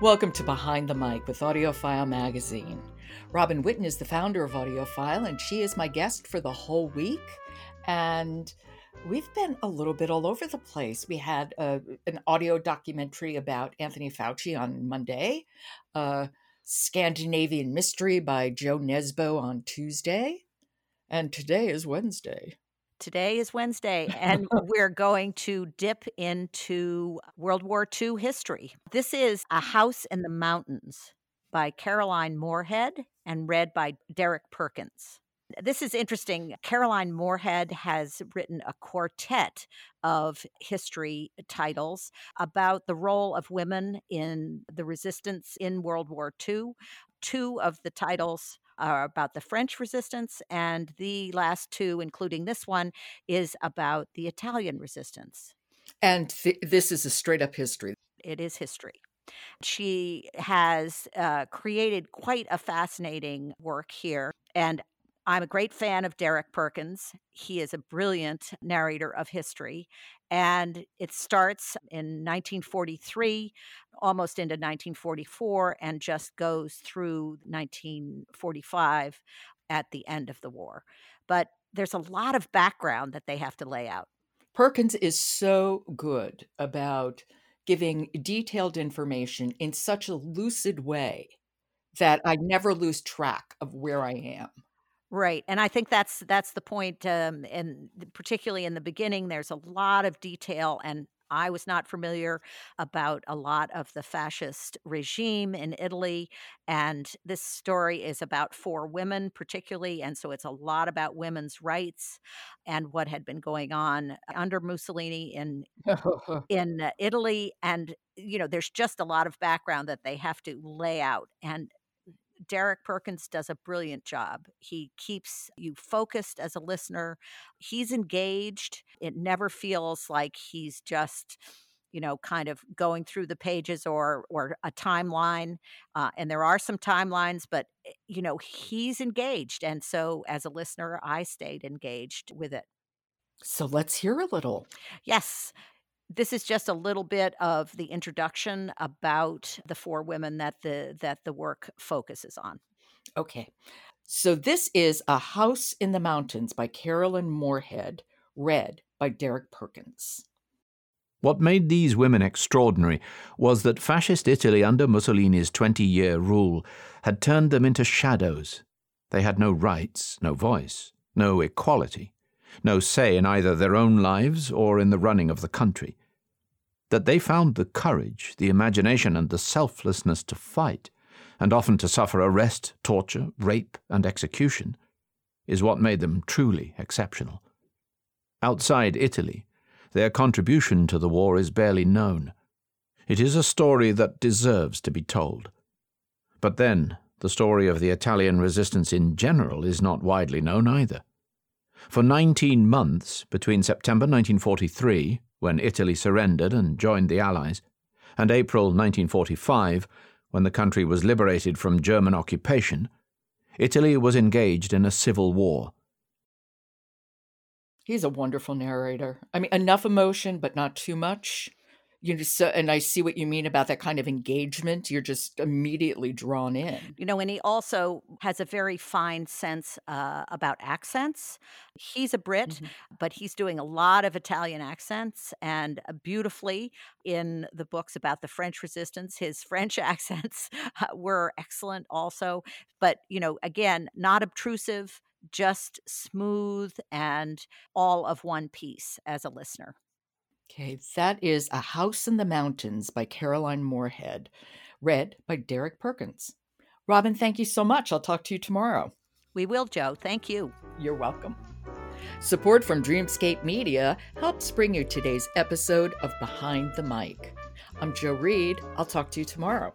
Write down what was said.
Welcome to Behind the Mic with AudioFile Magazine. Robin Whitten is the founder of AudioFile, and she is my guest for the whole week. And we've been a little bit all over the place. We had a, an audio documentary about Anthony Fauci on Monday, a Scandinavian Mystery by Jo Nesbø on Tuesday, and today is Wednesday. Today is Wednesday, and we're going to dip into World War II history. This is A House in the Mountains by Caroline Moorhead and read by Derek Perkins. This is interesting. Caroline Moorhead has written a quartet of history titles about the role of women in the resistance in World War II. Two of the titles are about the French resistance, and the last two, including this one, is about the Italian resistance. And th- this is a straight up history. It is history. She has uh, created quite a fascinating work here. And I'm a great fan of Derek Perkins. He is a brilliant narrator of history. And it starts in 1943, almost into 1944, and just goes through 1945 at the end of the war. But there's a lot of background that they have to lay out. Perkins is so good about giving detailed information in such a lucid way that I never lose track of where I am. Right, and I think that's that's the point, um, and particularly in the beginning, there's a lot of detail, and I was not familiar about a lot of the fascist regime in Italy, and this story is about four women, particularly, and so it's a lot about women's rights and what had been going on under Mussolini in in uh, Italy, and you know, there's just a lot of background that they have to lay out, and Derek Perkins does a brilliant job. He keeps you focused as a listener. He's engaged. It never feels like he's just you know kind of going through the pages or or a timeline uh, and there are some timelines but eh, you know he's engaged and so as a listener i stayed engaged with it so let's hear a little yes this is just a little bit of the introduction about the four women that the that the work focuses on. Okay. So this is A House in the Mountains by Carolyn Moorhead, read by Derek Perkins. What made these women extraordinary was that fascist Italy under Mussolini's 20 year rule had turned them into shadows. They had no rights, no voice, no equality no say in either their own lives or in the running of the country. That they found the courage, the imagination, and the selflessness to fight, and often to suffer arrest, torture, rape, and execution, is what made them truly exceptional. Outside Italy, their contribution to the war is barely known. It is a story that deserves to be told. But then, the story of the Italian resistance in general is not widely known either. For 19 months, between September 1943, when Italy surrendered and joined the Allies, and April 1945, when the country was liberated from German occupation, Italy was engaged in a civil war. He's a wonderful narrator. I mean, enough emotion, but not too much you know so and i see what you mean about that kind of engagement you're just immediately drawn in. You know and he also has a very fine sense uh, about accents. He's a brit mm-hmm. but he's doing a lot of italian accents and uh, beautifully in the books about the french resistance his french accents uh, were excellent also. But you know again not obtrusive just smooth and all of one piece as a listener Okay, that is A House in the Mountains by Caroline Moorhead, read by Derek Perkins. Robin, thank you so much. I'll talk to you tomorrow. We will, Jo. Thank you. You're welcome. Support from Dreamscape Media helps bring you today's episode of Behind the Mic. I'm Jo Reed. I'll talk to you tomorrow.